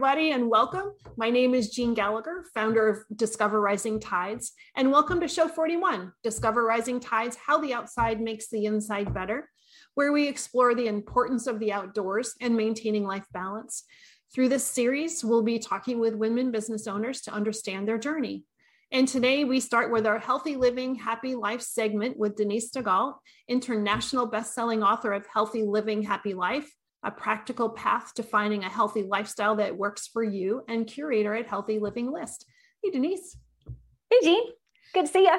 everybody, and welcome. My name is Jeanne Gallagher, founder of Discover Rising Tides, and welcome to Show 41 Discover Rising Tides How the Outside Makes the Inside Better, where we explore the importance of the outdoors and maintaining life balance. Through this series, we'll be talking with women business owners to understand their journey. And today we start with our Healthy Living, Happy Life segment with Denise Stegall, international best-selling author of Healthy Living, Happy Life, a practical path to finding a healthy lifestyle that works for you, and curator at Healthy Living List. Hey, Denise. Hey, Jeanne. Good to see you.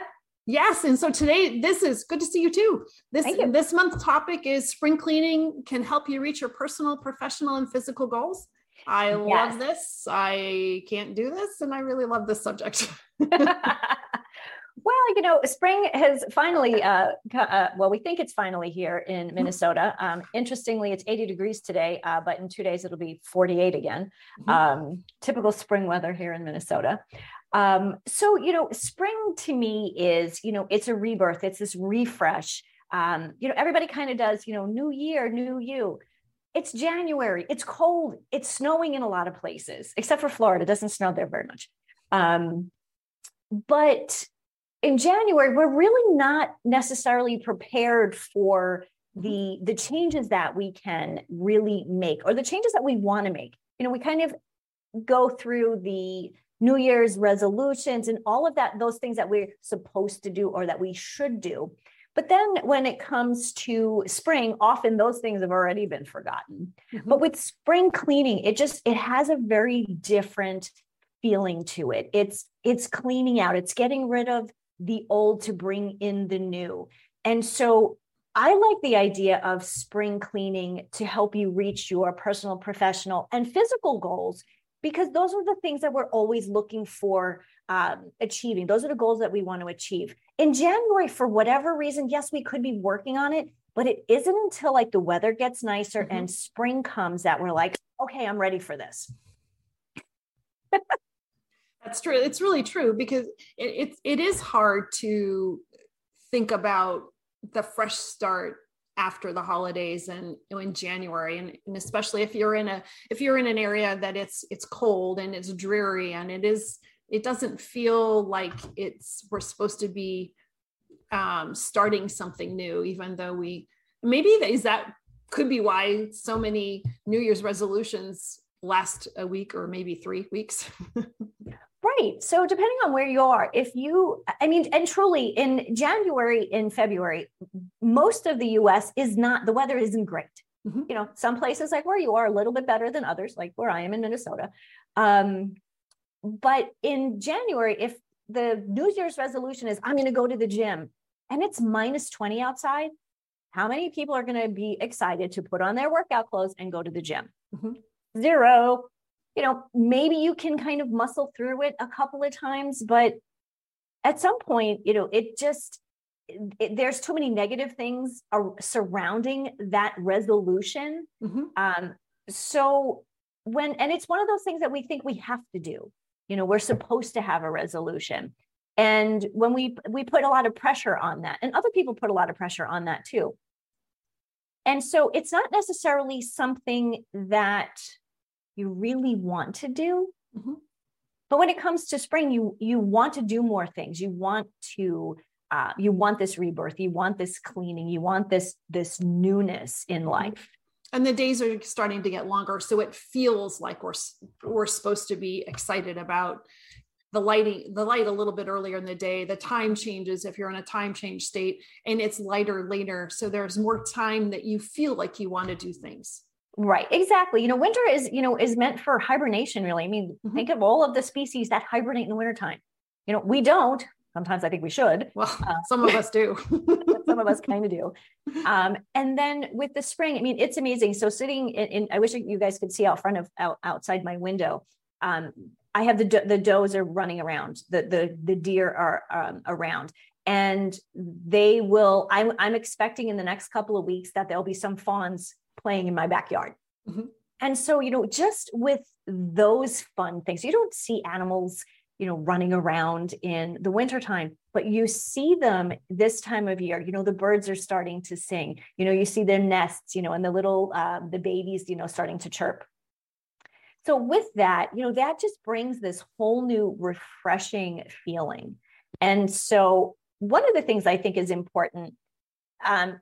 Yes, and so today this is good to see you too. This you. this month topic is spring cleaning can help you reach your personal, professional, and physical goals. I yes. love this. I can't do this, and I really love this subject. Well, you know, spring has finally, uh, uh, well, we think it's finally here in mm-hmm. Minnesota. Um, interestingly, it's 80 degrees today, uh, but in two days it'll be 48 again. Mm-hmm. Um, typical spring weather here in Minnesota. Um, so, you know, spring to me is, you know, it's a rebirth, it's this refresh. Um, you know, everybody kind of does, you know, new year, new you. It's January, it's cold, it's snowing in a lot of places, except for Florida. It doesn't snow there very much. Um, but in January, we're really not necessarily prepared for the the changes that we can really make or the changes that we want to make. You know, we kind of go through the New Year's resolutions and all of that, those things that we're supposed to do or that we should do. But then when it comes to spring, often those things have already been forgotten. Mm-hmm. But with spring cleaning, it just it has a very different feeling to it. It's it's cleaning out, it's getting rid of the old to bring in the new. And so I like the idea of spring cleaning to help you reach your personal, professional, and physical goals because those are the things that we're always looking for um, achieving. Those are the goals that we want to achieve. In January, for whatever reason, yes, we could be working on it, but it isn't until like the weather gets nicer mm-hmm. and spring comes that we're like, okay, I'm ready for this. That's true. It's really true because it, it, it is hard to think about the fresh start after the holidays and in January and, and, especially if you're in a if you're in an area that it's it's cold and it's dreary and it is it doesn't feel like it's we're supposed to be um, starting something new even though we maybe is that could be why so many New Year's resolutions last a week or maybe three weeks. Right. So depending on where you are, if you, I mean, and truly in January, in February, most of the US is not, the weather isn't great. Mm-hmm. You know, some places like where you are a little bit better than others, like where I am in Minnesota. Um, but in January, if the New Year's resolution is, I'm going to go to the gym and it's minus 20 outside, how many people are going to be excited to put on their workout clothes and go to the gym? Mm-hmm. Zero you know, maybe you can kind of muscle through it a couple of times, but at some point, you know, it just, it, there's too many negative things are surrounding that resolution. Mm-hmm. Um, so when, and it's one of those things that we think we have to do, you know, we're supposed to have a resolution. And when we, we put a lot of pressure on that and other people put a lot of pressure on that too. And so it's not necessarily something that you really want to do. Mm-hmm. But when it comes to spring, you you want to do more things. You want to uh, you want this rebirth. You want this cleaning. You want this this newness in mm-hmm. life. And the days are starting to get longer, so it feels like we're we're supposed to be excited about the lighting the light a little bit earlier in the day the time changes if you're in a time change state and it's lighter later so there's more time that you feel like you want to do things Right, exactly. You know, winter is, you know, is meant for hibernation, really. I mean, mm-hmm. think of all of the species that hibernate in the wintertime. You know, we don't. Sometimes I think we should. Well, uh, some of us do. some of us kind of do. Um, and then with the spring, I mean, it's amazing. So sitting in, in I wish you guys could see out front of out, outside my window. Um, I have the the does are running around. The the the deer are um, around, and they will. I'm I'm expecting in the next couple of weeks that there'll be some fawns playing in my backyard. Mm-hmm. And so, you know, just with those fun things, you don't see animals, you know, running around in the wintertime, but you see them this time of year. You know, the birds are starting to sing, you know, you see their nests, you know, and the little, uh, the babies, you know, starting to chirp. so with that, you know, that just brings this whole new refreshing feeling. And so one of the things I think is important um,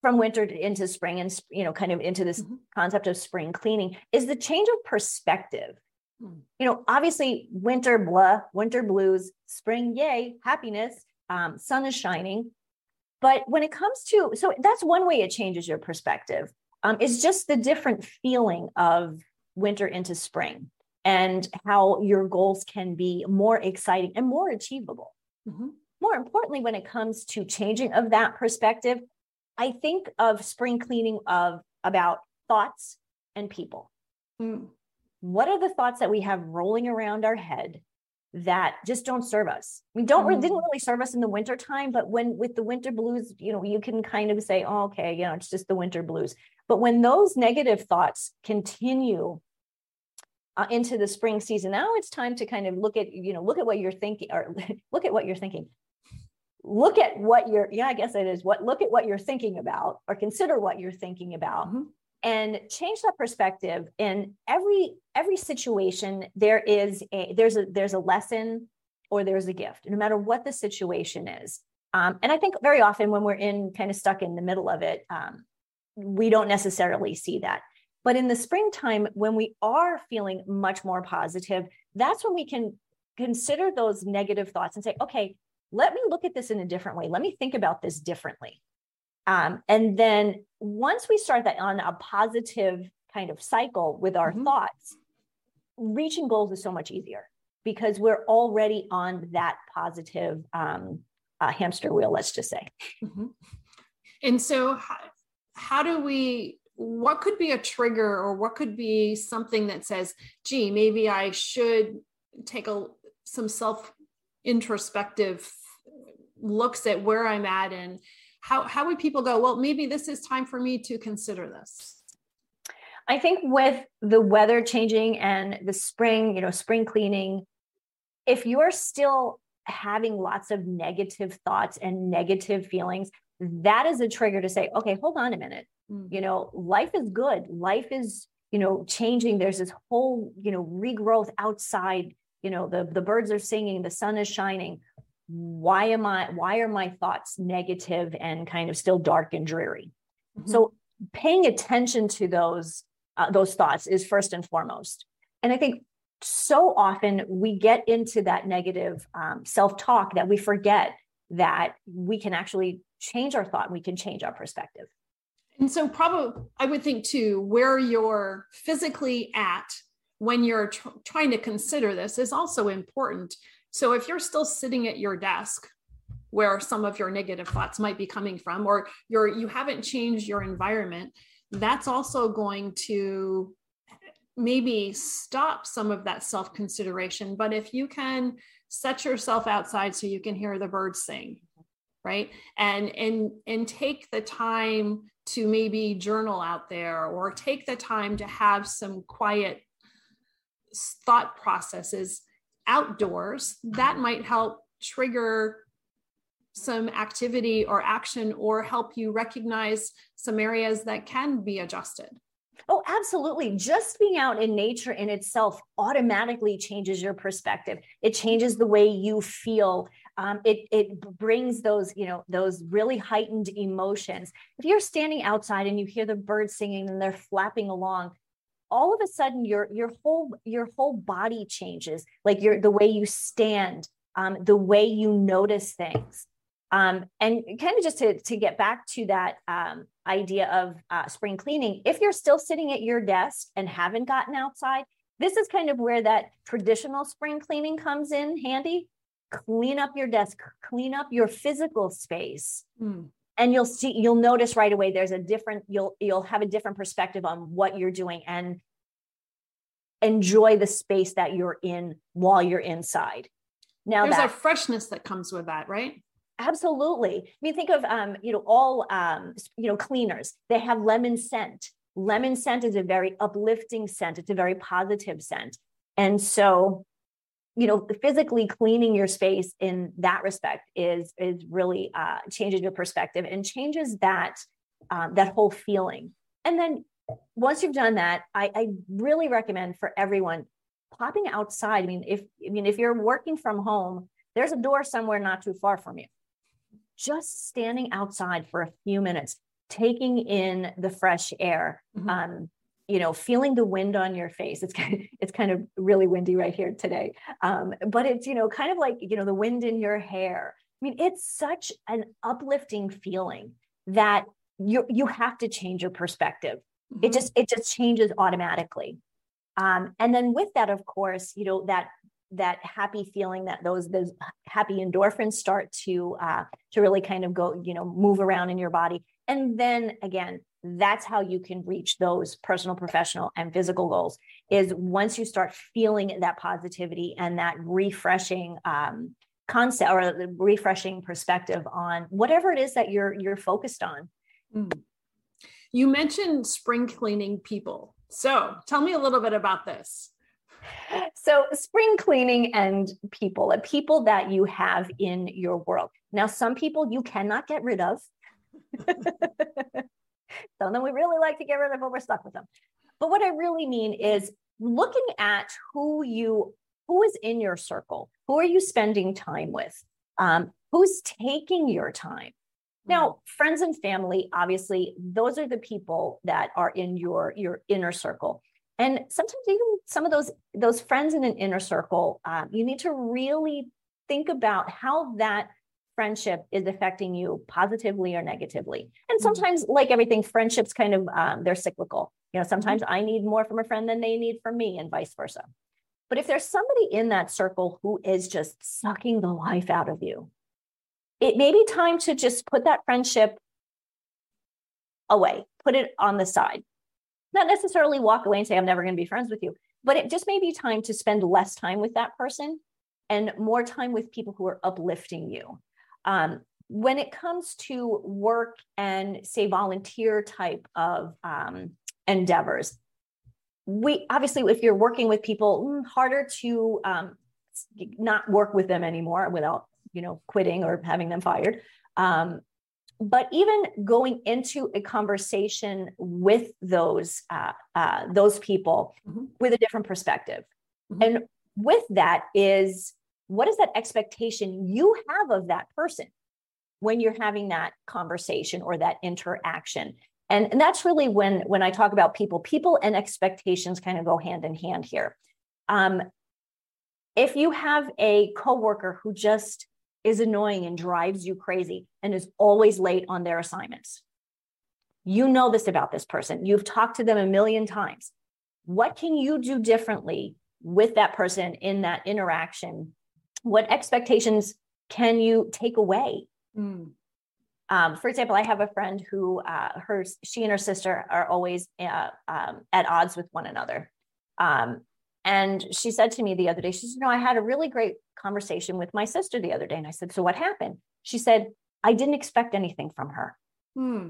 from winter into spring and you know kind of into this mm-hmm. concept of spring cleaning is the change of perspective mm. you know obviously winter blah winter blues spring yay happiness um, sun is shining but when it comes to so that's one way it changes your perspective um, is just the different feeling of winter into spring and how your goals can be more exciting and more achievable mm-hmm. More importantly when it comes to changing of that perspective I think of spring cleaning of about thoughts and people. Mm. What are the thoughts that we have rolling around our head that just don't serve us? We don't mm. didn't really serve us in the winter time, but when with the winter blues, you know, you can kind of say, oh, okay, you know, it's just the winter blues. But when those negative thoughts continue uh, into the spring season, now it's time to kind of look at, you know, look at what you're thinking or look at what you're thinking look at what you're yeah i guess it is what look at what you're thinking about or consider what you're thinking about mm-hmm. and change that perspective. In every every situation there is a there's a there's a lesson or there's a gift no matter what the situation is. Um, and i think very often when we're in kind of stuck in the middle of it um, we don't necessarily see that. But in the springtime when we are feeling much more positive that's when we can consider those negative thoughts and say okay let me look at this in a different way. Let me think about this differently. Um, and then once we start that on a positive kind of cycle with our mm-hmm. thoughts, reaching goals is so much easier because we're already on that positive um, uh, hamster wheel, let's just say. Mm-hmm. And so, how, how do we what could be a trigger or what could be something that says gee maybe i should take a some self introspective looks at where I'm at and how, how would people go, well, maybe this is time for me to consider this? I think with the weather changing and the spring, you know, spring cleaning, if you're still having lots of negative thoughts and negative feelings, that is a trigger to say, okay, hold on a minute. Mm. You know, life is good. Life is, you know, changing. There's this whole, you know, regrowth outside. You know, the the birds are singing, the sun is shining why am i why are my thoughts negative and kind of still dark and dreary? Mm-hmm. so paying attention to those uh, those thoughts is first and foremost. And i think so often we get into that negative um, self-talk that we forget that we can actually change our thought and we can change our perspective. And so probably i would think too where you're physically at when you're tr- trying to consider this is also important so if you're still sitting at your desk where some of your negative thoughts might be coming from or you're you haven't changed your environment, that's also going to maybe stop some of that self-consideration. But if you can set yourself outside so you can hear the birds sing, right? And and and take the time to maybe journal out there or take the time to have some quiet thought processes outdoors, that might help trigger some activity or action or help you recognize some areas that can be adjusted. Oh, absolutely. Just being out in nature in itself automatically changes your perspective. It changes the way you feel. Um, it it brings those you know those really heightened emotions. If you're standing outside and you hear the birds singing and they're flapping along, all of a sudden your your whole your whole body changes like your the way you stand um, the way you notice things. Um, and kind of just to, to get back to that um, idea of uh, spring cleaning if you're still sitting at your desk and haven't gotten outside this is kind of where that traditional spring cleaning comes in handy. Clean up your desk clean up your physical space. Mm and you'll see you'll notice right away there's a different you'll you'll have a different perspective on what you're doing and enjoy the space that you're in while you're inside. Now there's that, a freshness that comes with that right? Absolutely. I mean think of um you know all um you know cleaners. They have lemon scent. Lemon scent is a very uplifting scent. It's a very positive scent. And so you know physically cleaning your space in that respect is is really uh, changes your perspective and changes that um, that whole feeling and then once you've done that, I, I really recommend for everyone popping outside. I mean, if I mean if you're working from home, there's a door somewhere not too far from you. Just standing outside for a few minutes, taking in the fresh air, mm-hmm. um, you know, feeling the wind on your face. It's kind of, it's kind of really windy right here today, um, but it's you know kind of like you know the wind in your hair. I mean, it's such an uplifting feeling that you you have to change your perspective. Mm-hmm. It just it just changes automatically. Um, and then with that, of course, you know that that happy feeling that those those happy endorphins start to uh, to really kind of go you know move around in your body and then again that's how you can reach those personal professional and physical goals is once you start feeling that positivity and that refreshing um, concept or the refreshing perspective on whatever it is that you're you're focused on. Mm. you mentioned spring cleaning people. So tell me a little bit about this. So spring cleaning and people people that you have in your world. Now some people you cannot get rid of some of them we really like to get rid of but we're stuck with them. But what i really mean is looking at who you who is in your circle who are you spending time with? Um, who's taking your time? Now mm-hmm. friends and family obviously those are the people that are in your your inner circle. And sometimes even some of those those friends in an inner circle um, you need to really think about how that friendship is affecting you positively or negatively and mm-hmm. sometimes mm-hmm. like everything friendships kind of um, they're cyclical you know sometimes mm-hmm. i need more from a friend than they need from me and vice versa but if there's somebody in that circle who is just sucking the life out of you it may be time to just put that friendship away put it on the side not necessarily walk away and say, I'm never going to be friends with you, but it just may be time to spend less time with that person and more time with people who are uplifting you. Um, when it comes to work and say volunteer type of um, endeavors, we obviously, if you're working with people, mm, harder to um, not work with them anymore without you know quitting or having them fired. Um, but even going into a conversation with those uh, uh, those people mm-hmm. with a different perspective mm-hmm. and with that is what is that expectation you have of that person when you're having that conversation or that interaction and, and that's really when when i talk about people people and expectations kind of go hand in hand here um, if you have a coworker who just is annoying and drives you crazy and is always late on their assignments. You know this about this person. You've talked to them a million times. What can you do differently with that person in that interaction? What expectations can you take away? Mm. Um, for example, I have a friend who uh, her she and her sister are always uh, um, at odds with one another. Um, and she said to me the other day, she said, "You know, I had a really great conversation with my sister the other day. And I said, So what happened? She said, I didn't expect anything from her. Hmm.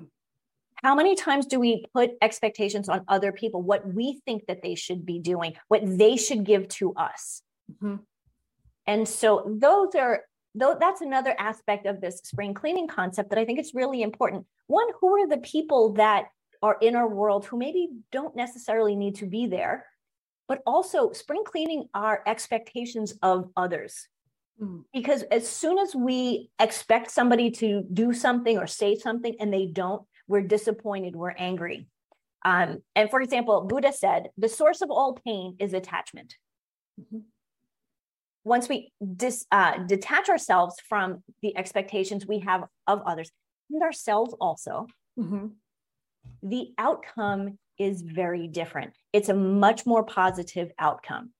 How many times do we put expectations on other people, what we think that they should be doing, what they should give to us? Mm-hmm. And so those are though that's another aspect of this spring cleaning concept that I think it's really important. One, who are the people that are in our world who maybe don't necessarily need to be there? but also spring cleaning our expectations of others. Mm. Because as soon as we expect somebody to do something or say something and they don't, we're disappointed, we're angry. Um, and for example, Buddha said, the source of all pain is attachment. Mm-hmm. Once we dis, uh, detach ourselves from the expectations we have of others and ourselves also, mm-hmm. the outcome is very different. It's a much more positive outcome.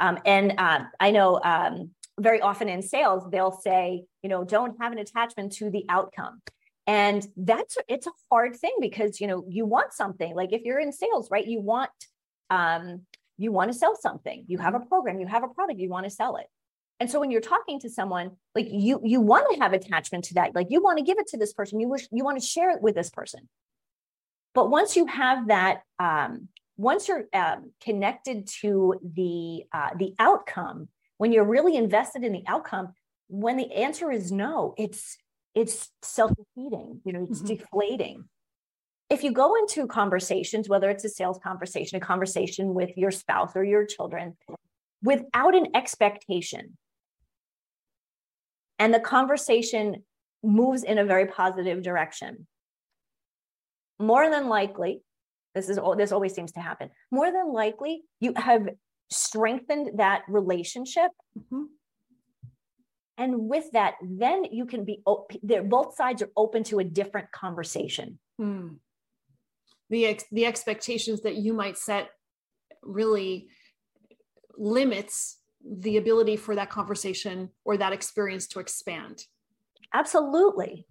Um, and uh, I know um, very often in sales, they'll say, you know, don't have an attachment to the outcome. And that's it's a hard thing because you know you want something like if you're in sales, right? You want um, you want to sell something. You have a program, you have a product, you want to sell it. And so when you're talking to someone, like you you want to have attachment to that, like you want to give it to this person, you wish you want to share it with this person. But once you have that, um, once you're um, connected to the uh, the outcome, when you're really invested in the outcome, when the answer is no, it's it's self defeating. You know, it's mm-hmm. deflating. If you go into conversations, whether it's a sales conversation, a conversation with your spouse or your children, without an expectation, and the conversation moves in a very positive direction, more than likely, this is this always seems to happen. More than likely, you have strengthened that relationship. Mm-hmm. And with that, then you can be, both sides are open to a different conversation. Hmm the ex- the expectations that you might set really limits the ability for that conversation or that experience to expand. Absolutely.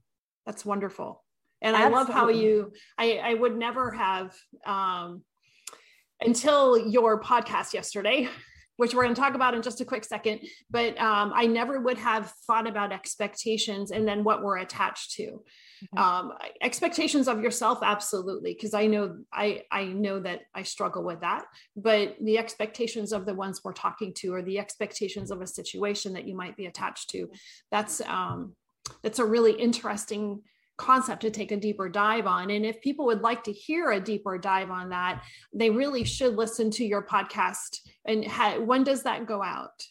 That's wonderful. And absolutely. i love how you i i would never have um until your podcast yesterday which we're going to talk about in just a quick second but um, i never would have thought about expectations and then what we're attached to Mm-hmm. um, expectations of yourself absolutely because i know i i know that i struggle with that but the expectations of the ones we're talking to or the expectations of a situation that you might be attached to that's um that's a really interesting concept to take a deeper dive on. And if people would like to hear a deeper dive on that, they really should listen to your podcast. And ha- when does that go out?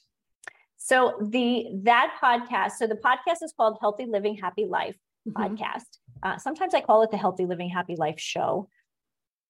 So the that podcast, so the podcast is called Healthy Living Happy Life mm-hmm. podcast. Uh, sometimes I call it the Healthy Living Happy Life Show.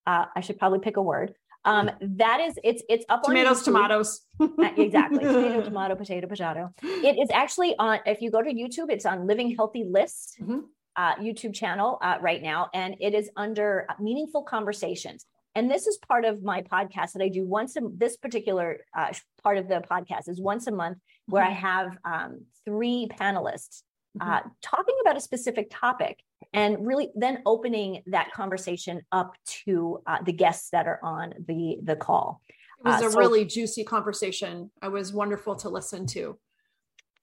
Uh, I should probably pick a word. Um, that is, it's it's up tomatoes, on tomatoes. uh, exactly, tomato, tomato, potato, potato. It is actually on. If you go to YouTube, it's on Living Healthy List mm-hmm. Uh, YouTube channel uh, right now, and it is under Meaningful Conversations. And this is part of my podcast that I do once a this particular uh, part of the podcast is once a month where mm-hmm. I have um, three panelists Mm-hmm. uh, talking about a specific topic and really then opening that conversation up to uh, the guests that are on the the call it was uh, a so, really juicy conversation it was wonderful to listen to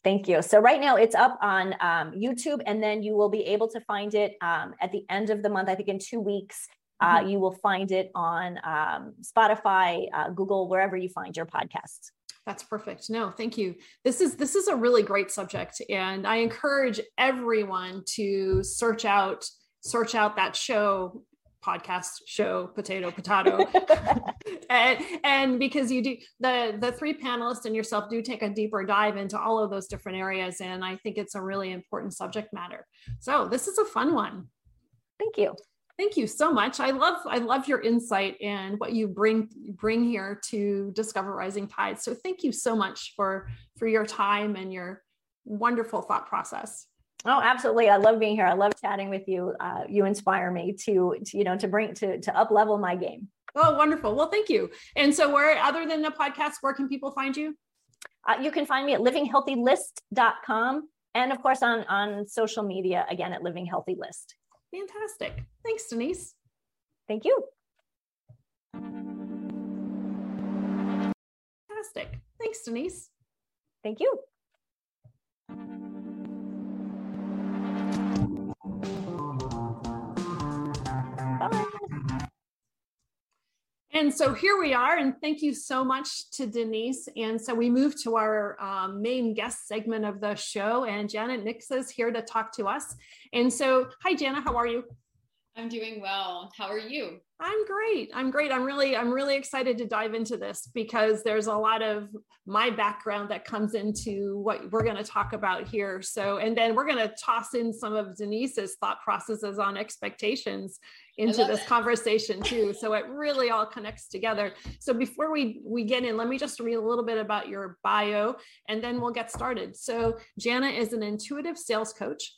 Thank you. So right now it's up on um, YouTube, and then you will be able to find it um, at the end of the month. I think in two weeks, uh, mm-hmm. you will find it on um, Spotify, uh, Google, wherever you find your podcasts. That's perfect. No, thank you. This is this is a really great subject and I encourage everyone to search out search out that show podcast show potato potato and and because you do the the three panelists and yourself do take a deeper dive into all of those different areas and i think it's a really important subject matter so this is a fun one thank you Thank you so much. I love I love your insight and what you bring bring here to Discover Rising Tides. So thank you so much for for your time and your wonderful thought process. Oh, absolutely! I love being here. I love chatting with you. Uh, you inspire me to, to you know to bring to to up level my game. Oh, wonderful! Well, thank you. And so, where other than the podcast, where can people find you? Uh, you can find me at livinghealthylist.com and of course on on social media again at Living Healthy List. Fantastic. Thanks, Denise. Thank you. Fantastic. Thanks, Denise. Thank you. And so here we are, and thank you so much to Denise. And so we move to our um, main guest segment of the show, and Jana Niksa is here to talk to us. And so, hi, Jana, how are you? I'm doing well. How are you? I'm great. I'm great. I'm really, I'm really excited to dive into this because there's a lot of my background that comes into what we're going to talk about here. So, and then we're going to toss in some of Denise's thought processes on expectations into this it. conversation too. So it really all connects together. So before we we get in, let me just read a little bit about your bio, and then we'll get started. So Jana is an intuitive sales coach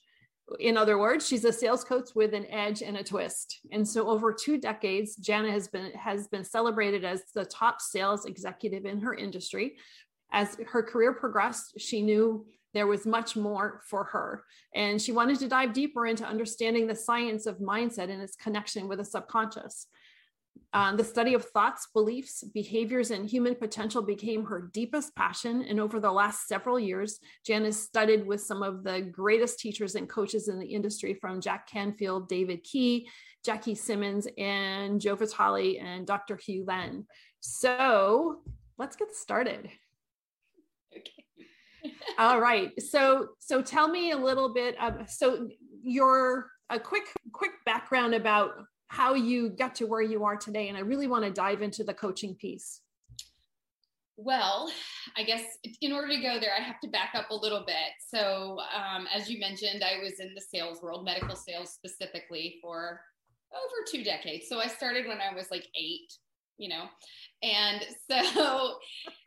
in other words, she's a sales coach with an edge and a twist. And so over two decades, Jana has been has been celebrated as the top sales executive in her industry. As her career progressed, she knew there was much more for her. And she wanted to dive deeper into understanding the science of mindset and its connection with the subconscious. Um, the study of thoughts, beliefs, behaviors, and human potential became her deepest passion. And over the last several years, Jan has studied with some of the greatest teachers and coaches in the industry from Jack Canfield, David Key, Jackie Simmons, and Joe Vitale, and Dr. Hew Len. So let's get started. Okay. All right. So so tell me a little bit of so your a quick quick background about how you got to where you are today. And I really want to dive into the coaching piece. Well, I guess in order to go there, I have to back up a little bit. So, um, as you mentioned, I was in the sales world, medical sales specifically, for over two decades. So, I started when I was like eight, you know, and so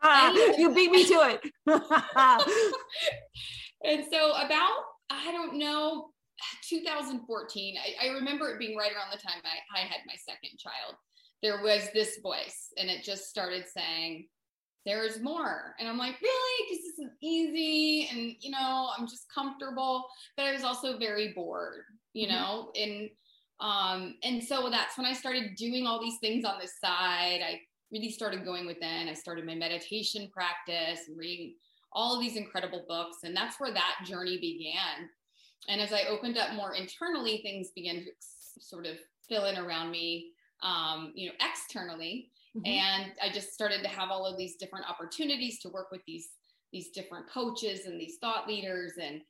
ah, you beat me to it. and so, about, I don't know, 2014, I, I remember it being right around the time I, I had my second child. There was this voice, and it just started saying, there's more. And I'm like, really? Because this is easy and, you know, I'm just comfortable. But I was also very bored, you mm-hmm. know, and, um, and so that's when I started doing all these things on the side. I really started going within. I started my meditation practice and reading all of these incredible books. And that's where that journey began. And as I opened up more internally, things began to sort of fill in around me, um, you know, externally. Mm-hmm. And I just started to have all of these different opportunities to work with these these different coaches and these thought leaders and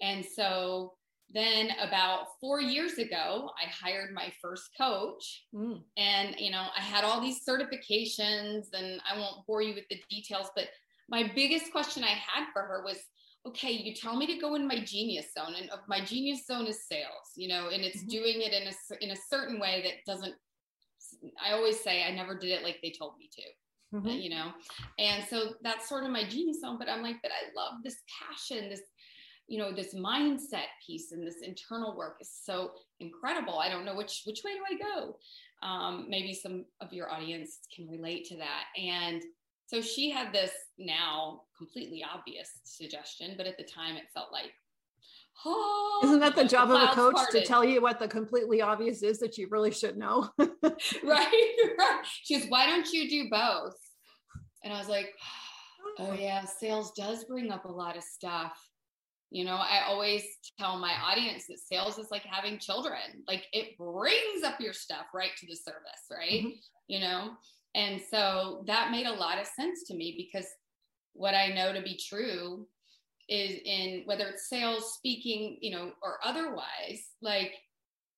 and so then about four years ago i hired my first coach mm. and you know i had all these certifications and i won't bore you with the details but my biggest question i had for her was okay you tell me to go in my genius zone and my genius zone is sales you know and it's mm-hmm. doing it in a in a certain way that doesn't I always say I never did it like they told me to, mm-hmm. you know? And so that's sort of my genius zone. But I'm like, but I love this passion, this, you know, this mindset piece and this internal work is so incredible. I don't know which, which way do I go? Um, maybe some of your audience can relate to that. And so she had this now completely obvious suggestion, but at the time it felt like oh, isn't that the job the of a coach parted. to tell you what the completely obvious is that you really should know? Right right. She goes why don't you do both? And i was like oh yeah sales does bring up a lot of stuff. You know i always tell my audience that sales is like having children. Like it brings up your stuff right to the service right? Mm-hmm. you know and so that made a lot of sense to me because what i know to be true is in whether it's sales speaking you know or otherwise like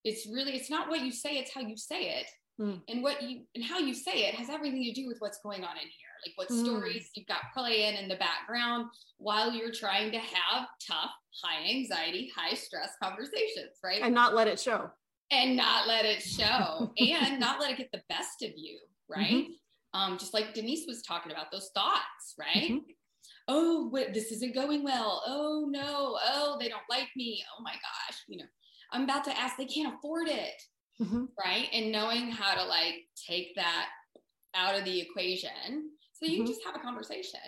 it's really it's not what you say it's how you say it. Mm. and what you and how you say it has everything to do with what's going on in here. Like what mm. stories you've got playing in the background while you're trying to have tough high anxiety high stress conversations right? And not let it show. And not let it show. And not let it get the best of you right mm-hmm. um just like denise was talking about those thoughts right mm-hmm oh what, this isn't going well oh no oh they don't like me oh my gosh you know i'm about to ask they can't afford it mm-hmm. right and knowing how to like take that out of the equation so you mm-hmm. just have a conversation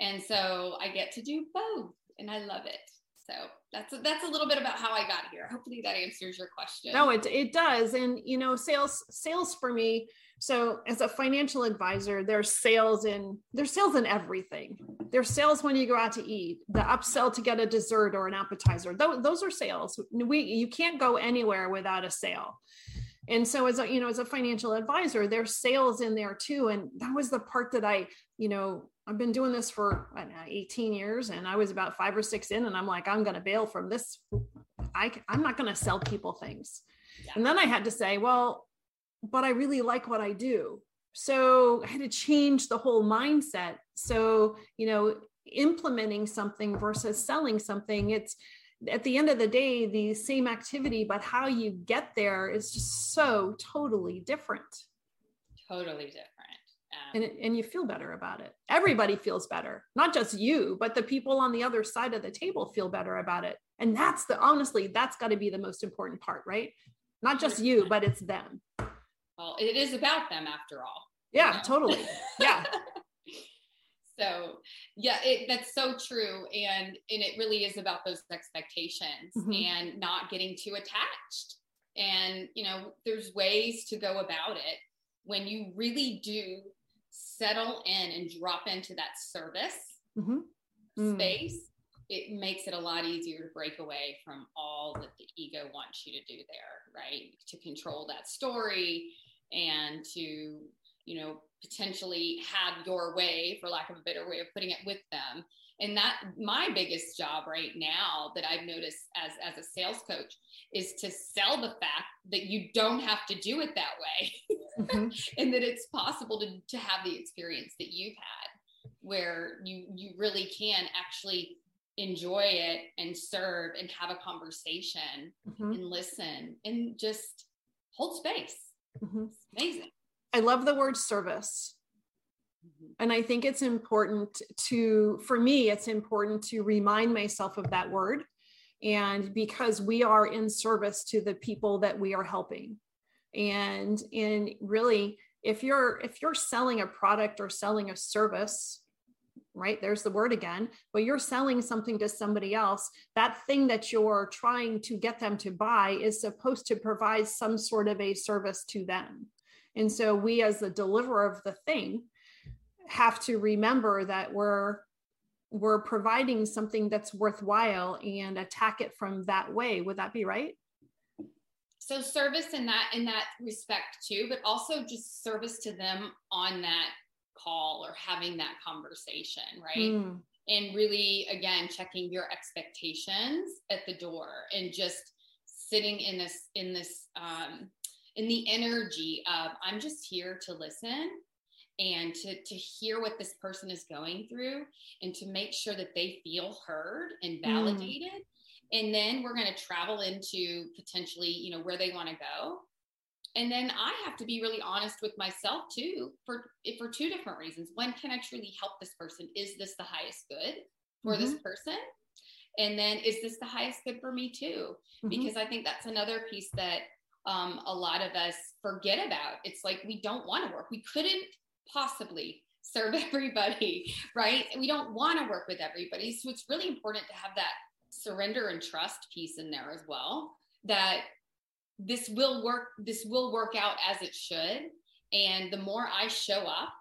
and so i get to do both and i love it so that's a, that's a little bit about how I got here. Hopefully that answers your question. No, it it does. And you know, sales sales for me. So as a financial advisor, there's sales in there's sales in everything. There's sales when you go out to eat, the upsell to get a dessert or an appetizer. Those, those are sales. We you can't go anywhere without a sale. And so as a you know as a financial advisor, there's sales in there too. And that was the part that I you know I've been doing this for know, 18 years and I was about five or six in and I'm like, I'm going to bail from this. I, I'm not going to sell people things. Yeah. And then I had to say, well, but I really like what I do. So I had to change the whole mindset. So, you know, implementing something versus selling something, it's at the end of the day, the same activity, but how you get there is just so totally different. Totally different and, it, and you feel better about it everybody feels better not just you but the people on the other side of the table feel better about it and that's the honestly that's got to be the most important part right not just you but it's them well it is about them after all yeah you know? totally yeah so yeah it, that's so true and and it really is about those expectations mm-hmm. and not getting too attached and you know there's ways to go about it when you really do settle in and drop into that service mm-hmm. mm. space, it makes it a lot easier to break away from all that the ego wants you to do there, right? To control that story and to, you know, potentially have your way, for lack of a better way of putting it, with them. And that my biggest job right now that I've noticed as as a sales coach is to sell the fact that you don't have to do it that way, mm-hmm. and that it's possible to to have the experience that you've had, where you you really can actually enjoy it and serve and have a conversation mm-hmm. and listen and just hold space. Mm-hmm. Amazing. I love the word service. Mm-hmm. And I think it's important to, for me, it's important to remind myself of that word. And because we are in service to the people that we are helping. And in really, if you're if you're selling a product or selling a service, right? There's the word again, but you're selling something to somebody else. That thing that you're trying to get them to buy is supposed to provide some sort of a service to them. And so we, as the deliverer of the thing, have to remember that we're we're providing something that's worthwhile and attack it from that way. Would that be right? So service in that in that respect too, but also just service to them on that call or having that conversation, right? Mm. And really, again, checking your expectations at the door and just sitting in this in this um, in the energy of I'm just here to listen and to to hear what this person is going through and to make sure that they feel heard and hmm. validated. Mm. And then we're going to travel into potentially, you know, where they want to go and then I have to be really honest with myself too for for two different reasons. One, can I truly help this person? Is this the highest good for mm-hmm. this person? And then is this the highest good for me too? Mm-hmm. Because I think that's another piece that um, a lot of us forget about. It's like we don't want to work. We couldn't possibly serve everybody, right? We don't want to work with everybody. So it's really important to have that surrender and trust piece in there as well. That this will work this will work out as it should and the more i show up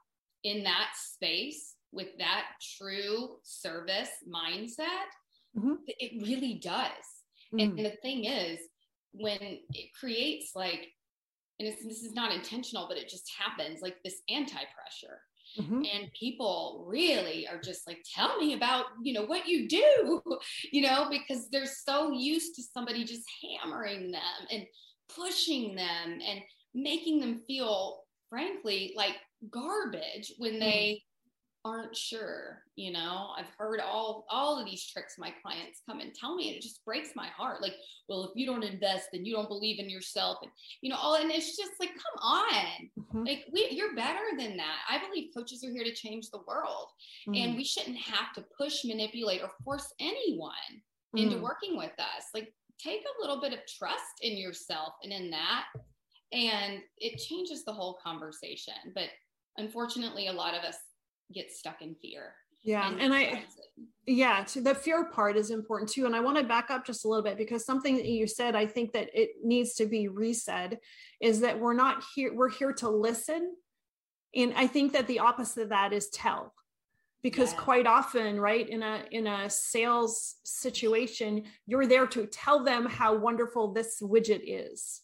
in that space with that true service mindset mm-hmm. it really does mm-hmm. and, the thing is when it creates like and this is not intentional but it just happens like this anti-pressure Mm-hmm. and people really are just like tell me about you know what you do you know because they're so used to somebody just hammering them and pushing them and making them feel frankly like garbage when hmm. they aren't sure you know i've heard all all of these tricks my clients come and tell me and it just breaks my heart like well if you don't invest then you don't believe in yourself and you know all and it's just like come on mm-hmm. like we, you're better than that i believe coaches are here to change the world mm-hmm. and we shouldn't have to push manipulate or force anyone mm-hmm. into working with us like take a little bit of trust in yourself and in that and it changes the whole conversation but unfortunately a lot of us get stuck in fear. Yeah and, and i yeah the fear part is important too and i want to back up just a little bit because something that you said i think that it needs to be resaid is that we're not here we're here to listen and i think that the opposite of that is tell. Because yeah. quite often right in a in a sales situation you're there to tell them how wonderful this widget is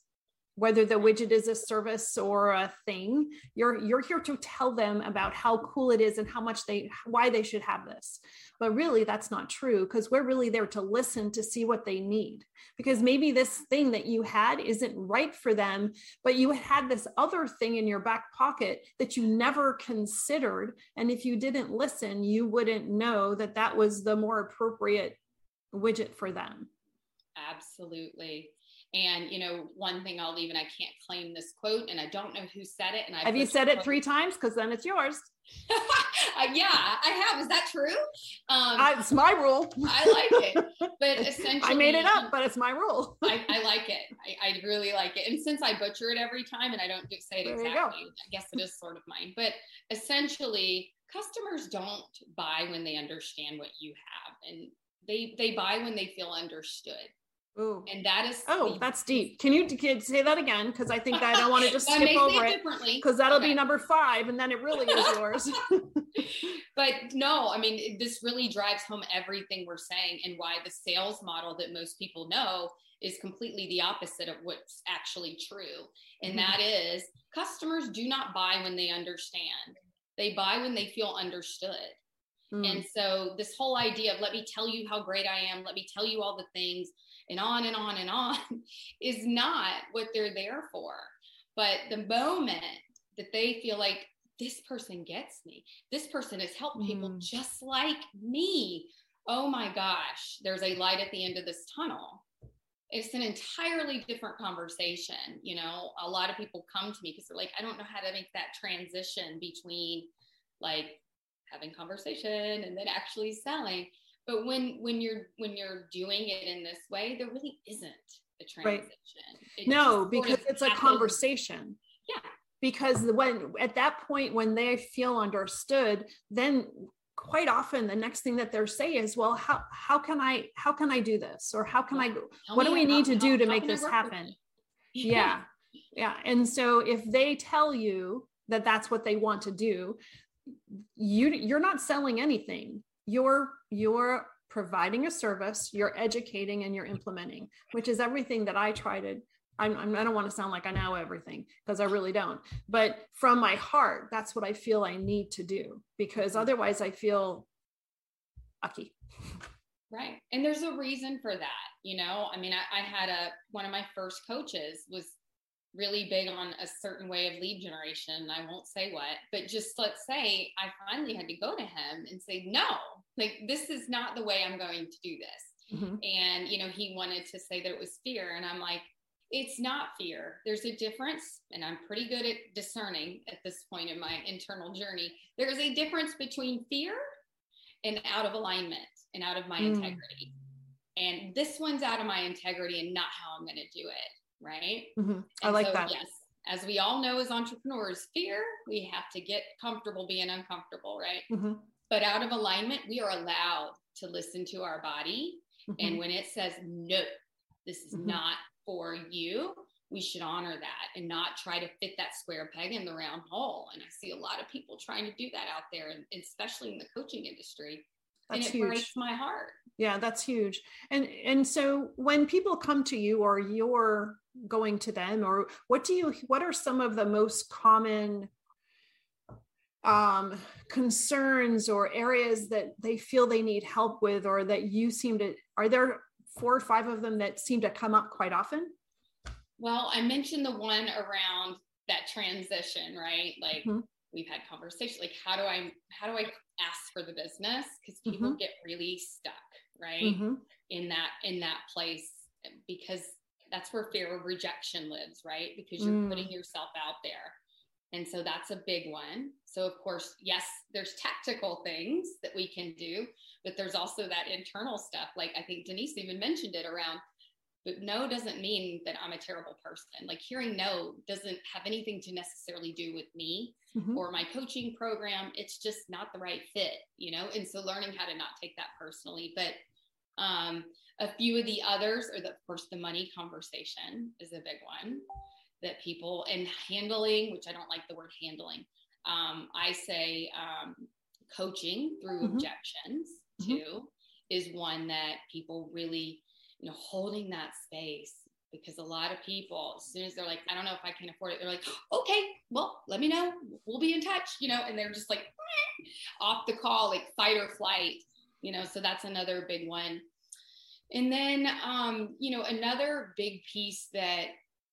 whether the widget is a service or a thing you're you're here to tell them about how cool it is and how much they why they should have this. But really that's not true because we're really there to listen to see what they need. Because maybe this thing that you had isn't right for them but you had this other thing in your back pocket that you never considered. And if you didn't listen you wouldn't know that that was the more appropriate widget for them. Absolutely and you know, one thing I'll leave, and I can't claim this quote, and I don't know who said it. And I have you said it three times? Because then it's yours. uh, yeah, I have. Is that true? Um, I, it's my rule. I like it, but essentially, I made it up, but it's my rule. I, I, like it. I, I, really like it. And since I butcher it every time, and I don't say it exactly, I guess it is sort of mine. But essentially, customers don't buy when they understand what you have, and they they buy when they feel understood. Ooh. And that is oh, that's deep. Can you, can say that again? Because I think I don't want to just skip over it because that'll okay. be number five, and then it really is yours. but no, I mean this really drives home everything we're saying and why the sales model that most people know is completely the opposite of what's actually true. And mm-hmm. that is customers do not buy when they understand, they buy when they feel understood. Mm. And so, this whole idea of let me tell you how great I am, let me tell you all the things, and on and on and on is not what they're there for. But the moment that they feel like this person gets me, this person has helped mm. people just like me. Oh my gosh, there's a light at the end of this tunnel it's an entirely different conversation. You know, a lot of people come to me because they're like, I don't know how to make that transition between like having conversation and then actually selling. But when when you're when you're doing it in this way, there really isn't a transition. Right. no, because it's happens. a conversation. Yeah. Because when at that point when they feel understood, then quite often the next thing that they're saying is well how how can i how can i do this or how can i Tell what do we need to do to make this happen yeah yeah and so if they tell you that that's what they want to do you you're not selling anything you're you're providing a service you're educating and you're implementing which is everything that i try to I'm, I'm, I do not want to sound like I know everything because I really don't. But from my heart, that's what I feel I need to do because otherwise I feel ucky. Right. And there's a reason for that. You know, I mean, I, I had a, one of my first coaches was really big on a certain way of lead generation. I won't say what, but just let's say I finally had to go to him and say, no, like this is not the way I'm going to do this. Mm-hmm. And, you know, he wanted to say that it was fear. And I'm like, it's not fear. There's a difference, and I'm pretty good at discerning at this point in my internal journey. There's a difference between fear and out of alignment and out of my mm. integrity. And this one's out of my integrity and not how I'm going to do it. Right. Mm-hmm. I like so, that. Yes. As we all know, as entrepreneurs, fear, we have to get comfortable being uncomfortable. Right. Mm-hmm. But out of alignment, we are allowed to listen to our body. Mm-hmm. And when it says, no, this is mm-hmm. not for you, we should honor that and not try to fit that square peg in the round hole. And I see a lot of people trying to do that out there, and especially in the coaching industry. That's and it huge. breaks my heart. Yeah, that's huge. And and so when people come to you or you're going to them, or what do you what are some of the most common um, concerns or areas that they feel they need help with or that you seem to are there four or five of them that seem to come up quite often? Well, I mentioned the one around that transition, right? Like mm-hmm. we've had conversations like how do I how do I ask for the business because people mm-hmm. get really stuck, right? Mm-hmm. In that in that place because that's where fear of rejection lives, right? Because you're mm. putting yourself out there. And so that's a big one. So, of course, yes, there's tactical things that we can do, but there's also that internal stuff. Like I think Denise even mentioned it around, but no doesn't mean that I'm a terrible person. Like hearing no doesn't have anything to necessarily do with me mm-hmm. or my coaching program. It's just not the right fit, you know? And so learning how to not take that personally. But um, a few of the others are the, of course, the money conversation is a big one that people and handling, which I don't like the word handling. Um, I say um, coaching through mm-hmm. objections mm-hmm. too is one that people really, you know, holding that space because a lot of people, as soon as they're like, I don't know if I can afford it, they're like, okay, well, let me know. We'll be in touch, you know, and they're just like off the call, like fight or flight, you know, so that's another big one. And then, um, you know, another big piece that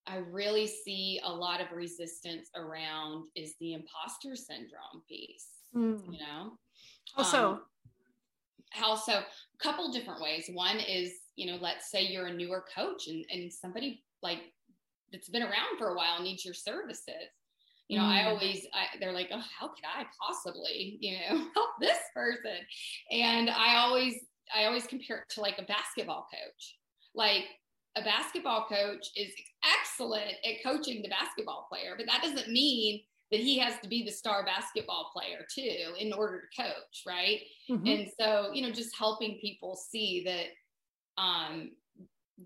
I really see a lot of resistance around is the imposter syndrome piece. Mm. You know, also, um, also a couple different ways. One is, you know, let's say you're a newer coach and, and somebody like that's been around for a while needs your services. You know, mm. I always, I, they're like, oh, how could I possibly, you know, help this person? And I always, I always compare it to like a basketball coach. Like a basketball coach is excellent at coaching the basketball player, but that doesn't mean that he has to be the star basketball player too in order to coach, right? Mm-hmm. And so, you know, just helping people see that um,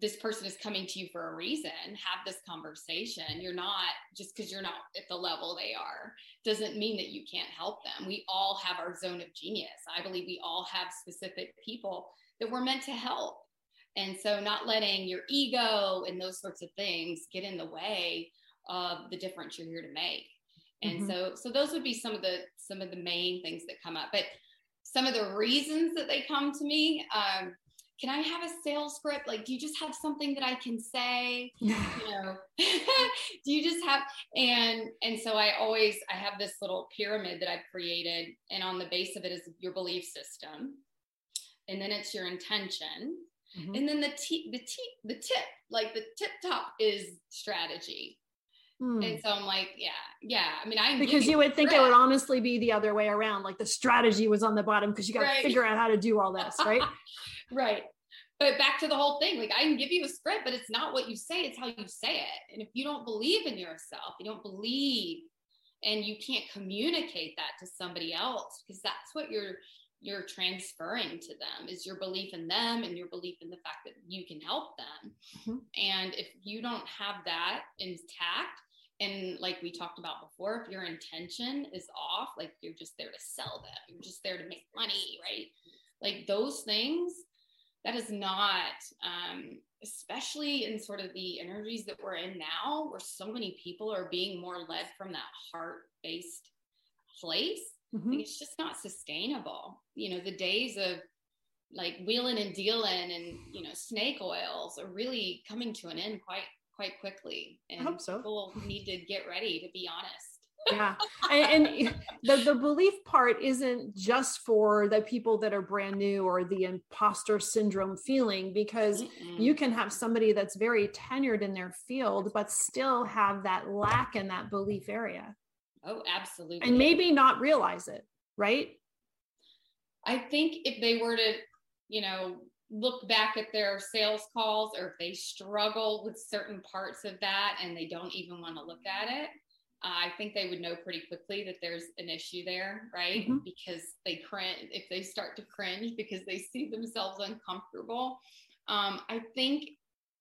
this person is coming to you for a reason, have this conversation. You're not just because you're not at the level they are, doesn't mean that you can't help them. We all have our zone of genius. I believe we all have specific people that we're meant to help And so not letting your ego and those sorts of things get in the way of the difference you're here to make. And mm-hmm. so so those would be some of the some of the main things that come up. But some of the reasons that they come to me, um, can I have a sales script? Like, do you just have something that I can say? you know, do you just have and and so I always I have this little pyramid that I've created, and on the base of it is your belief system, and then it's your intention, mm-hmm. and then the t the t the tip like the tip top is strategy. Hmm. And so I'm like, yeah, yeah. I mean, I because you would think it would honestly be the other way around. Like the strategy was on the bottom because you got to right. figure out how to do all this, right? right. But back to the whole thing, like I can give you a script, but it's not what you say, it's how you say it. And if you don't believe in yourself, you don't believe and you can't communicate that to somebody else because that's what you're you're transferring to them is your belief in them and your belief in the fact that you can help them. Mm-hmm. And if you don't have that intact, and like we talked about before, if your intention is off, like you're just there to sell them, you're just there to make money, right? Like those things, that is not, um, especially in sort of the energies that we're in now, where so many people are being more led from that heart based place. Mm-hmm. It's just not sustainable. You know, the days of like wheeling and dealing and you know snake oils are really coming to an end quite quite quickly. And I hope so. people need to get ready to be honest. Yeah. And, and, the, the belief part isn't just for the people that are brand new or the imposter syndrome feeling because Mm-mm. you can have somebody that's very tenured in their field but still have that lack in that belief area. Oh absolutely. and maybe not realize it right? I think if they were to you know look back at their sales calls or if they struggle with certain parts of that and they don't even want to look at it i think they would know pretty quickly that there's an issue there right mm-hmm. because they cringe if they start to cringe because they see themselves uncomfortable um, i think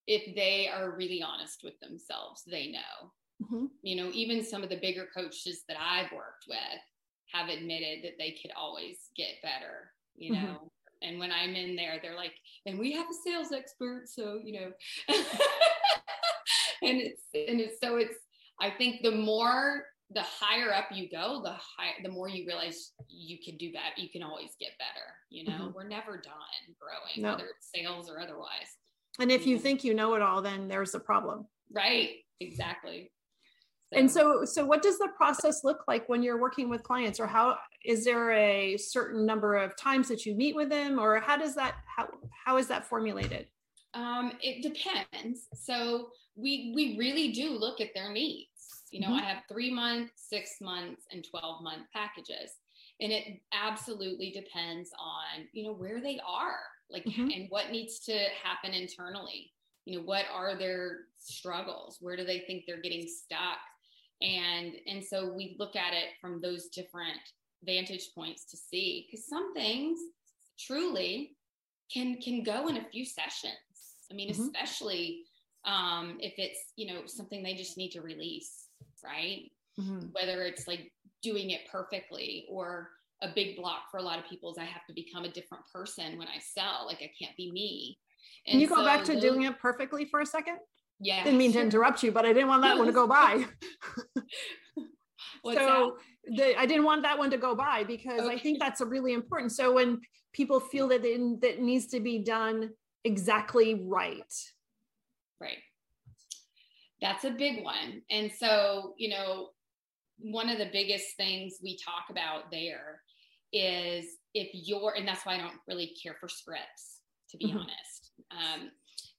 if they are really honest with themselves they know mm-hmm. you know even some of the bigger coaches that i've worked with have admitted that they could always get better you mm-hmm. know mm-hmm and when I'm in there, they're like, and we have a sales expert. So, you know, and it's, and it's, so it's, I think the more, the higher up you go, the high, the more you realize you can do that. You can always get better. You know, mm-hmm. we're never done growing, no. whether it's sales or otherwise. And if you think you know it all, then there's a problem. Right. Exactly and so so what does the process look like when you're working with clients or how is there a certain number of times that you meet with them or how does that how how is that formulated um, it depends. So we we really do look at their needs. You know mm-hmm. i have three month six months and 12 month packages. And it absolutely depends on you know where they are like mm-hmm. and what needs to happen internally. You know what are their struggles? Where do they think they're getting stuck? And and so we look at it from those different vantage points to see because some things truly can can go in a few sessions i mean mm-hmm. especially um if it's you know something they just need to release right mm-hmm. whether it's like doing it perfectly or a big block for a lot of people is i have to become a different person when i sell like i can't be me and can you go so back to those, doing it perfectly for a second yeah. Didn't mean to interrupt you, but I didn't want that one to go by. so the, I didn't want that one to go by because okay. I think that's a really important. So when people feel that it, that needs to be done exactly right. Right. That's a big one. And so, you know, one of the biggest things we talk about there is if you're, and that's why I don't really care for scripts, to be mm-hmm. honest. Um,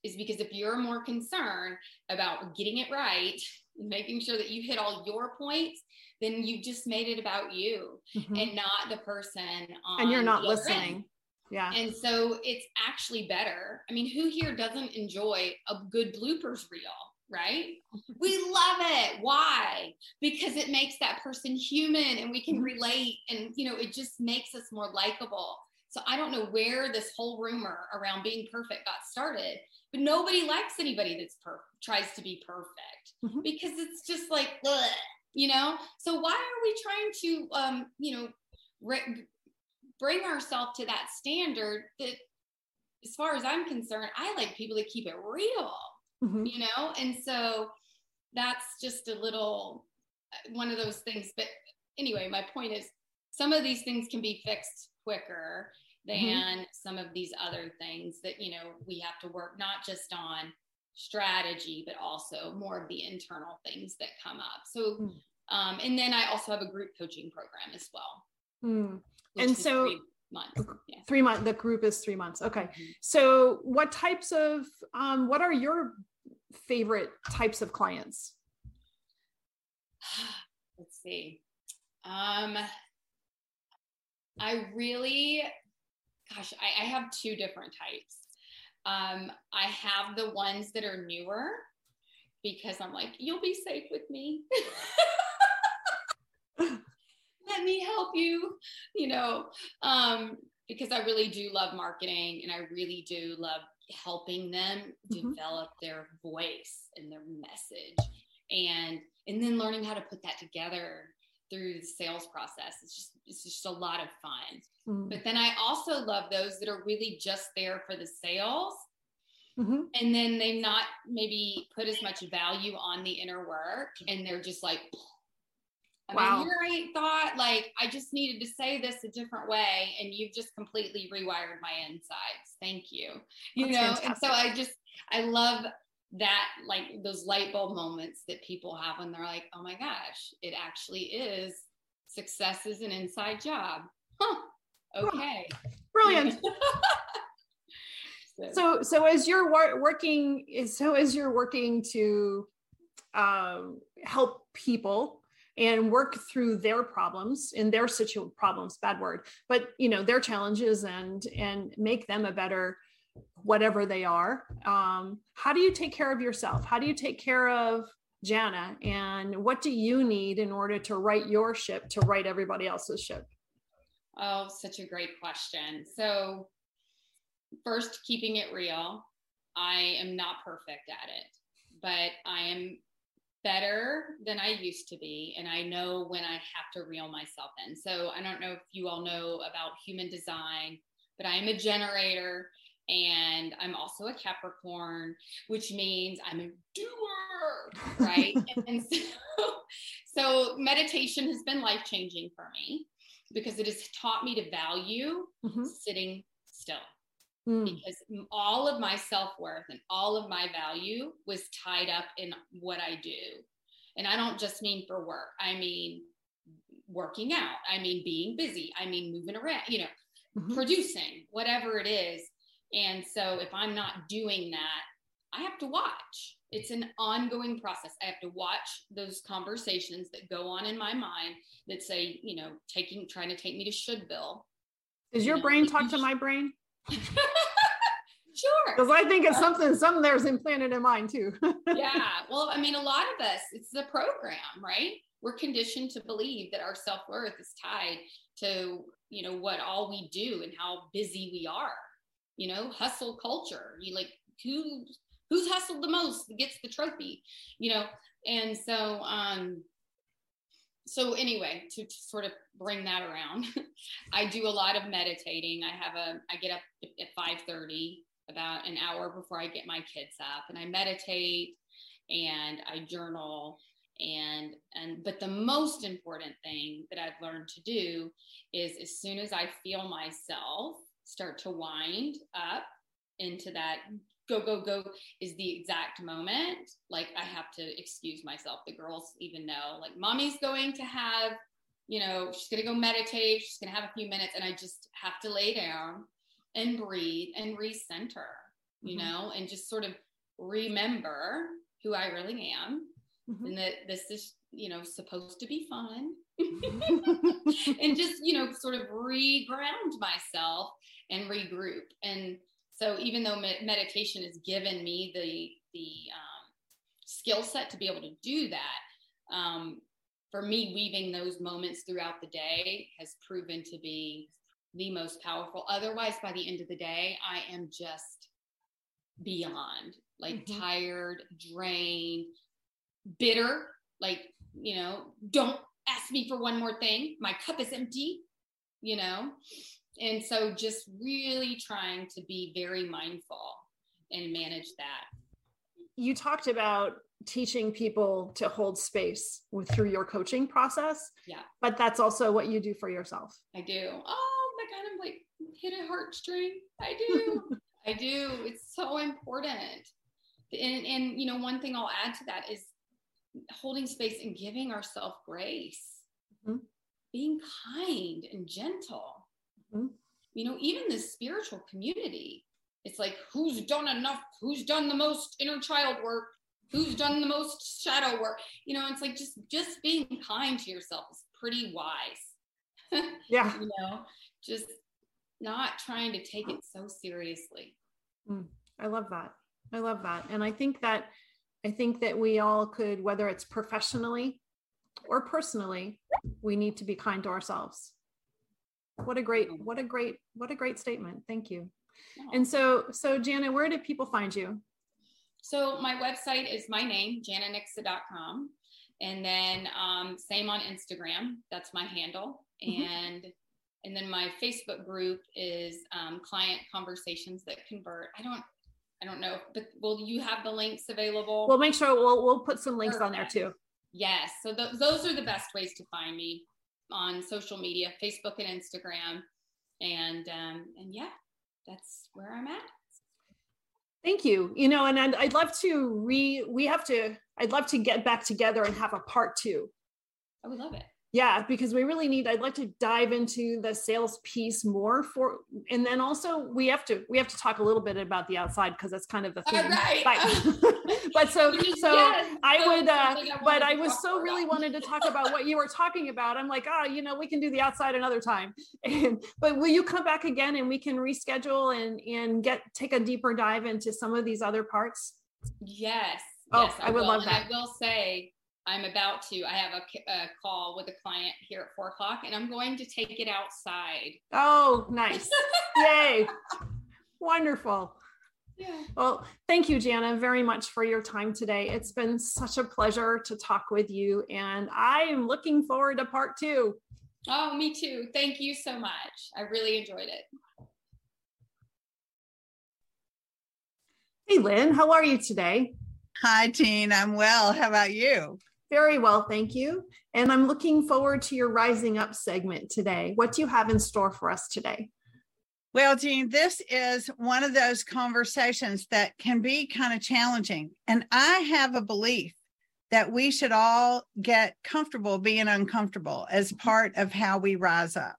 is because if you're more concerned about getting it right, making sure that you hit all your points, then you just made it about you mm-hmm. and not the person and you're not listening. End. Yeah. And so it's actually better. I mean, who here doesn't enjoy a good bloopers reel? right? We love it. Why? Because it makes that person human and we can mm-hmm. relate and you know, it just makes us more likable. So I don't know where this whole rumor around being perfect got started, but nobody likes anybody that's per tries to be perfect mm-hmm. because it's just like ugh, you know so why are we trying to um you know re- bring ourselves to that standard that as far as I'm concerned, I like people to keep it real, mm-hmm. you know? And so that's just a little uh, one of those things. But anyway, my point is some of these things can be fixed quicker mm-hmm. than mm-hmm. some of these other things that, you know, we have to work not just on strategy, but also more of the internal things that come up. So, mm. um, and then I also have a group coaching program as well. Mm. And so, months. Yeah. Three months. The group is three months. Okay. Mm-hmm. So, what types of, um, what are your favorite types of clients? Let's see. Um, I really, gosh, I, I have two different types. Um, I have the ones that are newer because I'm like, you'll be safe with me. Let me help you, you know, um, because I really do love marketing and I really do love helping them mm-hmm. develop their voice and their message and and then learning how to put that together through the sales process it's just it's just a lot of fun mm-hmm. but then i also love those that are really just there for the sales mm-hmm. and then they not maybe put as much value on the inner work and they're just like I wow. mean, your thought like I just needed to say this a different way, and you've just completely rewired my insides. Thank you. You That's know, fantastic. and so I just I love that like those light bulb moments that people have when they're like, oh my gosh, it actually is success is an inside job. Huh. Okay. Brilliant. so. so so as you're wor- working so as you're working to um, help people and work through their problems in their situ problems bad word but you know their challenges and and make them a better whatever they are. Um, how do you take care of yourself? How do you take care of jana? And what do you need in order to right your ship to right everybody else's ship? Oh such a great question. So first keeping it real i am not perfect at it but i am better than I used to be. And I know when I have to reel myself in. So I don't know if you all know about human design, but I am a generator and I'm also a Capricorn, which means I'm a doer, right? and so, so meditation has been life changing for me because it has taught me to value mm-hmm. sitting still. Mm. Because all of my self worth and all of my value was tied up in what I do. And I don't just mean for work, I mean working out, I mean being busy, I mean moving around, you know, mm-hmm. producing, whatever it is. And so if I'm not doing that, I have to watch. It's an ongoing process. I have to watch those conversations that go on in my mind that say, you know, taking, trying to take me to Shouldville. Does your know, brain talk to my brain? sure. Because I think it's something, something there's implanted in mine too. yeah. Well, I mean, a lot of us, it's the program, right? We're conditioned to believe that our self worth is tied to, you know, what all we do and how busy we are. You know, hustle culture. You like who who's hustled the most gets the trophy. You know, and so um so anyway to, to, sort of bring that around i do a lot of meditating. I have a i get up at 5.30 about an hour before i get my kids up and i meditate and i journal. And and but the most important thing that i've learned to do is as soon as i feel myself start to wind up into that go go go is the exact moment like i have to excuse myself the girls even know like mommy's going to have you know she's going to go meditate she's going to have a few minutes and i just have to lay down and breathe and recenter you mm-hmm. know and just sort of remember who i really am mm-hmm. and that this is you know supposed to be fun mm-hmm. and just you know sort of re-ground myself and regroup and so even though meditation has given me the the um, skill set to be able to do that, um, for me, weaving those moments throughout the day has proven to be the most powerful. Otherwise, by the end of the day, I am just beyond like mm-hmm. tired, drained, bitter. Like you know, don't ask me for one more thing. My cup is empty. You know, And so just really trying to be very mindful and manage that. You talked about teaching people to hold space with through your coaching process. Yeah. But that's also what you do for yourself. I do. Oh my God, I'm like hit a heartstring. I do. I do. It's so important. And, and, you know, one thing I'll add to that is holding space and giving ourselves grace, mm-hmm. being kind and gentle. Mm-hmm. You know, even the spiritual community, it's like who's done enough, who's done the most inner child work, who's done the most shadow work. You know, it's like just just being kind to yourself is pretty wise. Yeah. you know, just not trying to take it so seriously. Mm, I love that. I love that. And I think that I think that we all could, whether it's professionally or personally, we need to be kind to ourselves. What a great, what a great, what a great statement. Thank you. And so, so Jana, where do people find you? So my website is my name, jananiksa.com. And then um, same on Instagram. That's my handle. Mm-hmm. And and then my Facebook group is um, client conversations that convert. I don't I don't know, but will you have the links available? We'll make sure we'll we'll put some links Perfect. on there too. Yes, so th- those are the best ways to find me on social media, Facebook and Instagram, and um, and yeah, that's where I'm at. Thank you. You know, and I'd, I'd love to re. We have to. I'd love to get back together and have a part two. I would love it yeah because we really need i'd like to dive into the sales piece more for and then also we have to we have to talk a little bit about the outside because that's kind of the thing right. but, so so yes, i would uh but i was so really wanted to talk about what you were talking about i'm like ah oh, you know we can do the outside another time and but will you come back again and we can reschedule and and get take a deeper dive into some of these other parts yes oh yes, i, I would will. love and that i will say I'm about to, I have a, a, call with a client here at four o'clock and I'm going to take it outside. Oh, nice. Yay. Wonderful. Yeah. Well, thank you, Jana, very much for your time today. It's been such a pleasure to talk with you, and I am looking forward to part two. Oh, me too. Thank you so much. I really enjoyed it. Hey, Lin, how are you today? Hi, Jeanne. I'm well. How about you? Very well, thank you. And I'm looking forward to your Rising Up segment today. What do you have in store for us today? Well, Jeanne, this is one of those conversations that can be kind of challenging. And I have a belief that we should all get comfortable being uncomfortable as mm-hmm. part of how we rise up.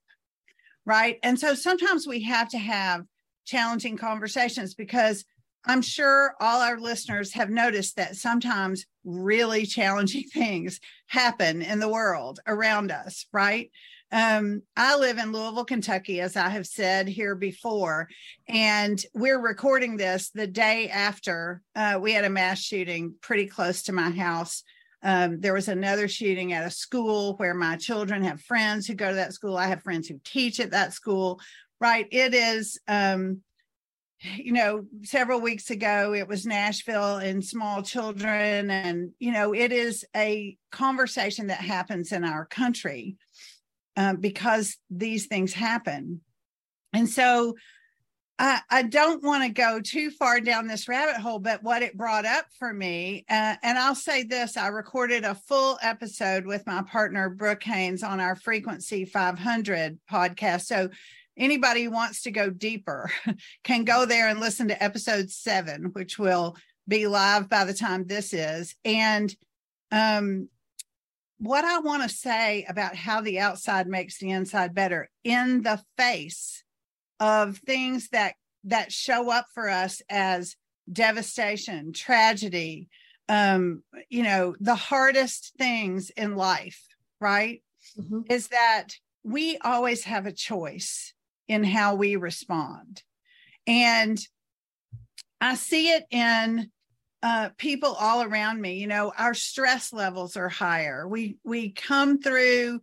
Right. And so sometimes we have to have challenging conversations because I'm sure all our listeners have noticed that sometimes really challenging things happen in the world around us, right? Um, I live in Louisville, Kentucky, as I have said here before, and we're recording this the day after uh, we had a mass shooting pretty close to my house. Um, there was another shooting at a school where my children have friends who go to that school. I have friends who teach at that school, right? It is um, you know, several weeks ago, it was Nashville and small children. And, you know, it is a conversation that happens in our country uh, because these things happen. And so I, I don't want to go too far down this rabbit hole, but what it brought up for me, uh, and I'll say this I recorded a full episode with my partner, Brooke Haynes, on our Frequency 500 podcast. So anybody who wants to go deeper can go there and listen to episode seven, which will be live by the time this is. And um, what I want to say about how the outside makes the inside better in the face of things that that show up for us as devastation, tragedy, um, you know, the hardest things in life, right? Mm-hmm. Is that we always have a choice in how we respond. And I see it in uh, people all around me. You know, our stress levels are higher. We we come through,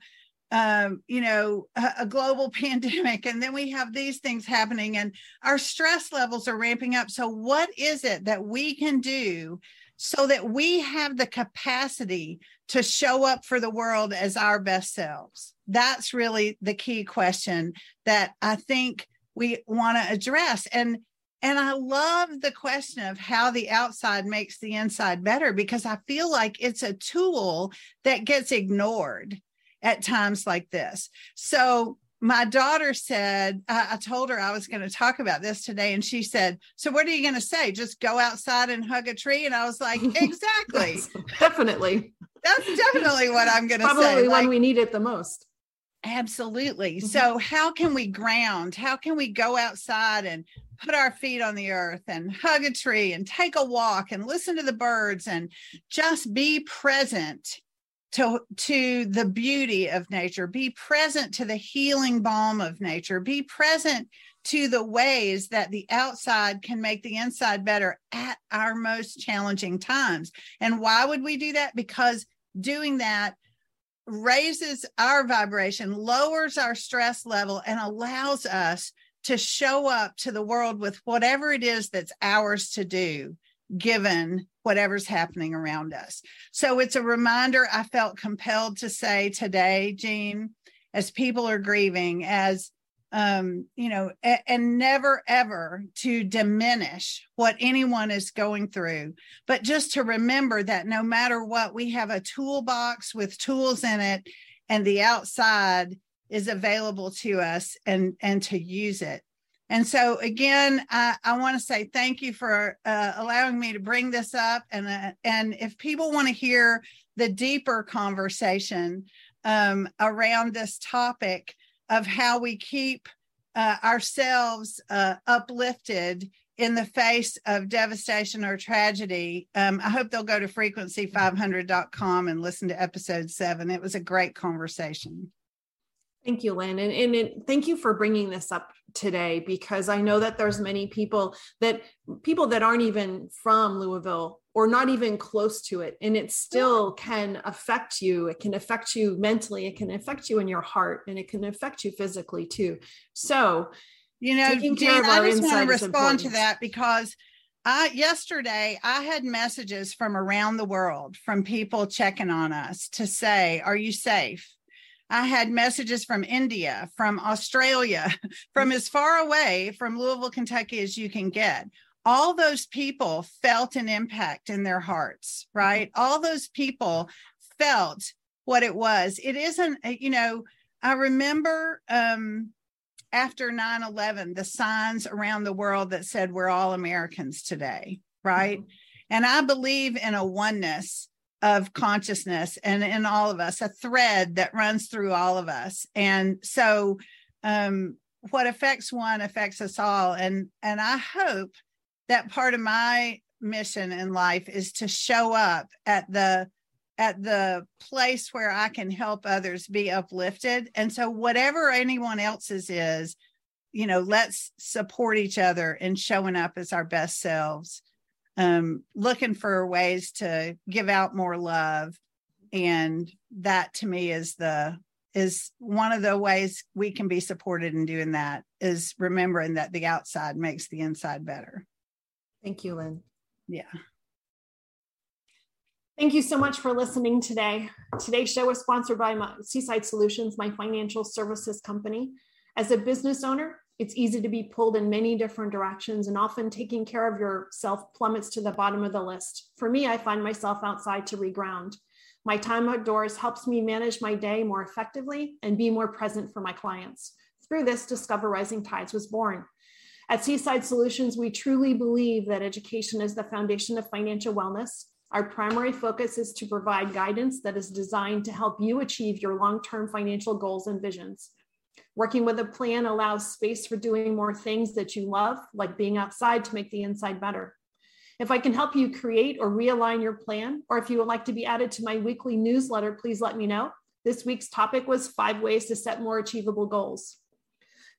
um, you know, a, a global pandemic, and then we have these things happening, and our stress levels are ramping up. So, what is it that we can do so that we have the capacity to show up for the world as our best selves? That's really the key question that I think we want to address. And and I love the question of how the outside makes the inside better because I feel like it's a tool that gets ignored at times like this. So my daughter said, I, I told her I was going to talk about this today. And she said, So what are you going to say? Just go outside and hug a tree? And I was like, Exactly. definitely. That's definitely what I'm going to say. Probably when like, we need it the most. Absolutely. Mm-hmm. So, how can we ground? How can we go outside and put our feet on the earth and hug a tree and take a walk and listen to the birds and just be present to, to the beauty of nature, be present to the healing balm of nature, be present to the ways that the outside can make the inside better at our most challenging times. And why would we do that? Because doing that raises our vibration, lowers our stress level, and allows us to show up to the world with whatever it is that's ours to do, given whatever's happening around us. So it's a reminder I felt compelled to say today, Jeanne, as people are grieving, as um, you know, a, and never ever to diminish what anyone is going through, but just to remember that no matter what, we have a toolbox with tools in it, and the outside is available to us and and to use it and so, again, I, I want to say thank you for uh, allowing me to bring this up. And uh, and if people want to hear the deeper conversation um, around this topic of how we keep uh, ourselves uh, uplifted in the face of devastation or tragedy, um, I hope they'll go to frequency500.com and listen to episode seven. It was a great conversation. Thank you, Lin. And, and it, thank you for bringing this up today because I know that there's many people that people that aren't even from Louisville or not even close to it. And it still can affect you. It can affect you mentally. It can affect you in your heart and it can affect you physically too. So, you know, Jeanne, I just want to respond to that because I yesterday I had messages from around the world from people checking on us to say, Are you safe? I had messages from India, from Australia, from as far away from Louisville, Kentucky as you can get. All those people felt an impact in their hearts, right? All those people felt what it was. It isn't, uh, you know, I remember um, after 9 11, the signs around the world that said we're all Americans today, right? Mm-hmm. And I believe in a oneness of consciousness and in all of us, a thread that runs through all of us. And so um, what affects one affects us all. And and I hope that part of my mission in life is to show up at the at the place where I can help others be uplifted. And so whatever anyone else's is, you know, let's support each other in showing up as our best selves um, looking for ways to give out more love and that to me is the is one of the ways we can be supported in doing that is remembering that the outside makes the inside better thank you Lin yeah Thank you so much for listening today. Today's show is sponsored by my, Seaside Solutions, my financial services company. As a business owner, it's easy to be pulled in many different directions, and often taking care of yourself plummets to the bottom of the list. For me, I find myself outside to reground. My time outdoors helps me manage my day more effectively and be more present for my clients. Through this, Discover Rising Tides was born. At Seaside Solutions, we truly believe that education is the foundation of financial wellness. Our primary focus is to provide guidance that is designed to help you achieve your long term financial goals and visions. Working with a plan allows space for doing more things that you love, like being outside to make the inside better. If I can help you create or realign your plan, or if you would like to be added to my weekly newsletter, please let me know. This week's topic was five ways to set more achievable goals.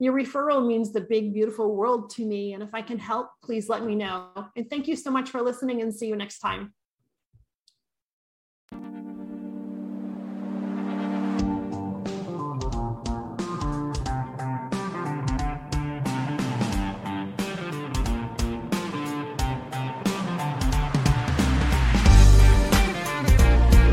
Your referral means the big, beautiful world to me. And if I can help, please let me know. And thank you so much for listening and see you next time.